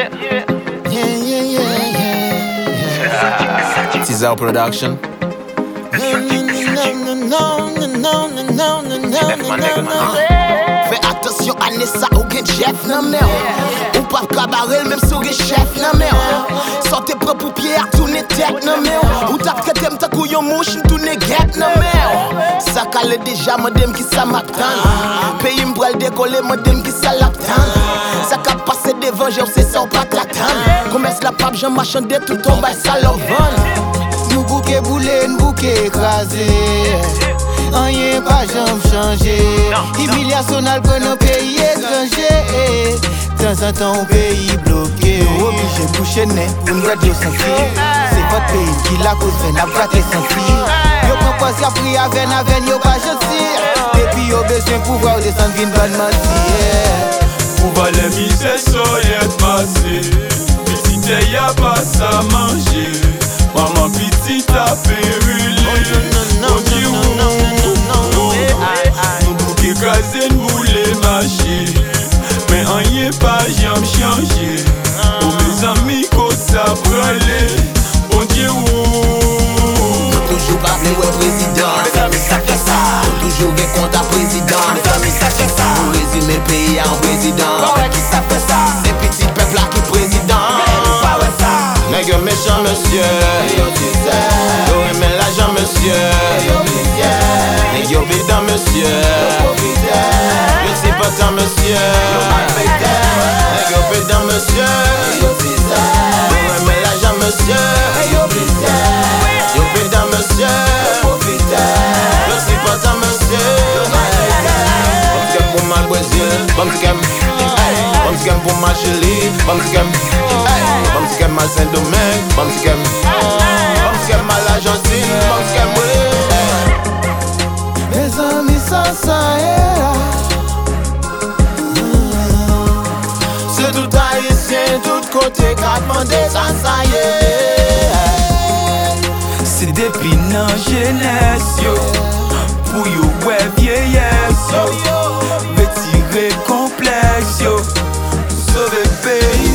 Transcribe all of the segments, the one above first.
Yeah, yeah, yeah, yeah. Tizal Production. Fè atensyon anè sa ou gen chef nan mè Ou pa kabarel mèm sou gen chef nan mè Sote pre pou pye ak toune tek nan mè Ou tap kretem tak ou yon mouch ntoune get nan mè Sakale deja mèdèm ki sa map tan Peyi mbrel dekole mèdèm ki sa lap tan Sakap pase devan jè ou se sa ou pat latan Komes la pap jan machande tout ton bay sa lovan Nou bouke boule, nou bouke ekraze Anye pa jam chanje Emilyasyon al kon nou peyi etranje Tan san tan ou peyi bloke Nou oblige bouche ne pou nou radyo san fi Se pot peyi ki la kouz ven ap gate san fi Yo kompos ya pri aven aven yo pa jansi Depi yo bezwen pou vwa ou desan vin ban mati Pou va le mise soyet pase Petite ya pa sa manje Maman petite a perule Mon di ou Nou bouke kazen boule mache Men anye pa jam chanje monsieur. Yo aimé l'argent monsieur. Nèg yo bédan monsieur. Yo si potan monsieur. Malfekte Nèg yo bédan monsieur. Yo aimé l'argent monsieur. Yo bédan monsieur. Yo monsieur. Bom skem pou ma Brésil. Bom skem. Bom skem pou ma Chili. Bom skem. Ma Saint-Domingue. Bom skem. Bom skem ma l'Argentine. Bom skem oui. Mes ami sa sa e la Se tout haïtien, tout kote ka demande sa sa ye Se depi nan jenes yo Pou yo wè vieyes yo Retire kompleks yo Sove peyi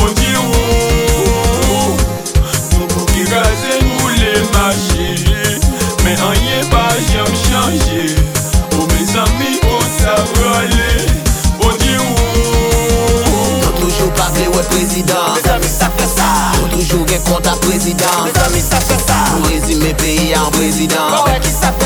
On di ou Nou pou ki gaze nou le mache Men anye pa jam chanje Ou me zami ko sa rale On di ou Non toujou pa vle wè prezidant Mes amis sa fè sa Non toujou gen konta prezidant Mes amis sa fè sa Pou rezime peyi an prezidant Kwa wè ki sa fè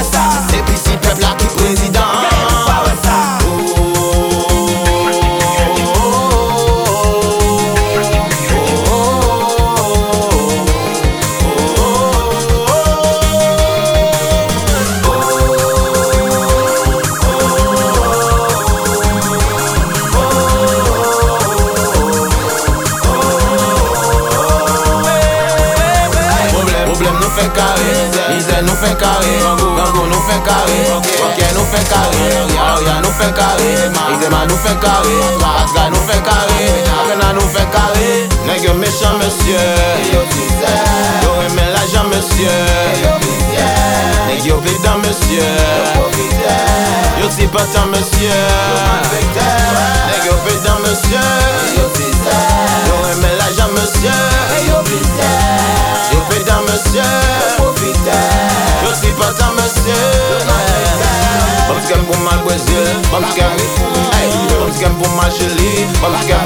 nou fe kare Rango nou fe kare Wakè nou fe kare Aoya nou fe kare Izema nou fe kare Atra nou fe kare Akena nou fe kare Nègyo mechan monsye Yo bizè Yo remè l'ajan monsye Yo bizè Nègyo bidan monsye Yo profite Yo ti patan monsye Bom skem pou ma Brésil Bom hey, Bom skem pou ma Chili Bom hey,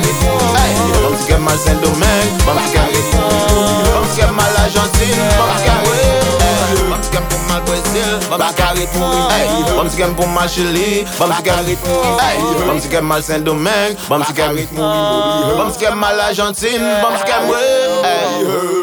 Bom skem ma Saint-Domingue Bom skem Bom skem ma l'Argentine Bom hey, Bom skem pou ma Brésil Bom hey, Bom skem pou ma Chili Bom hey, Bom skem ma Saint-Domingue Bom skem Bom skem ma l'Argentine Bom skem hey.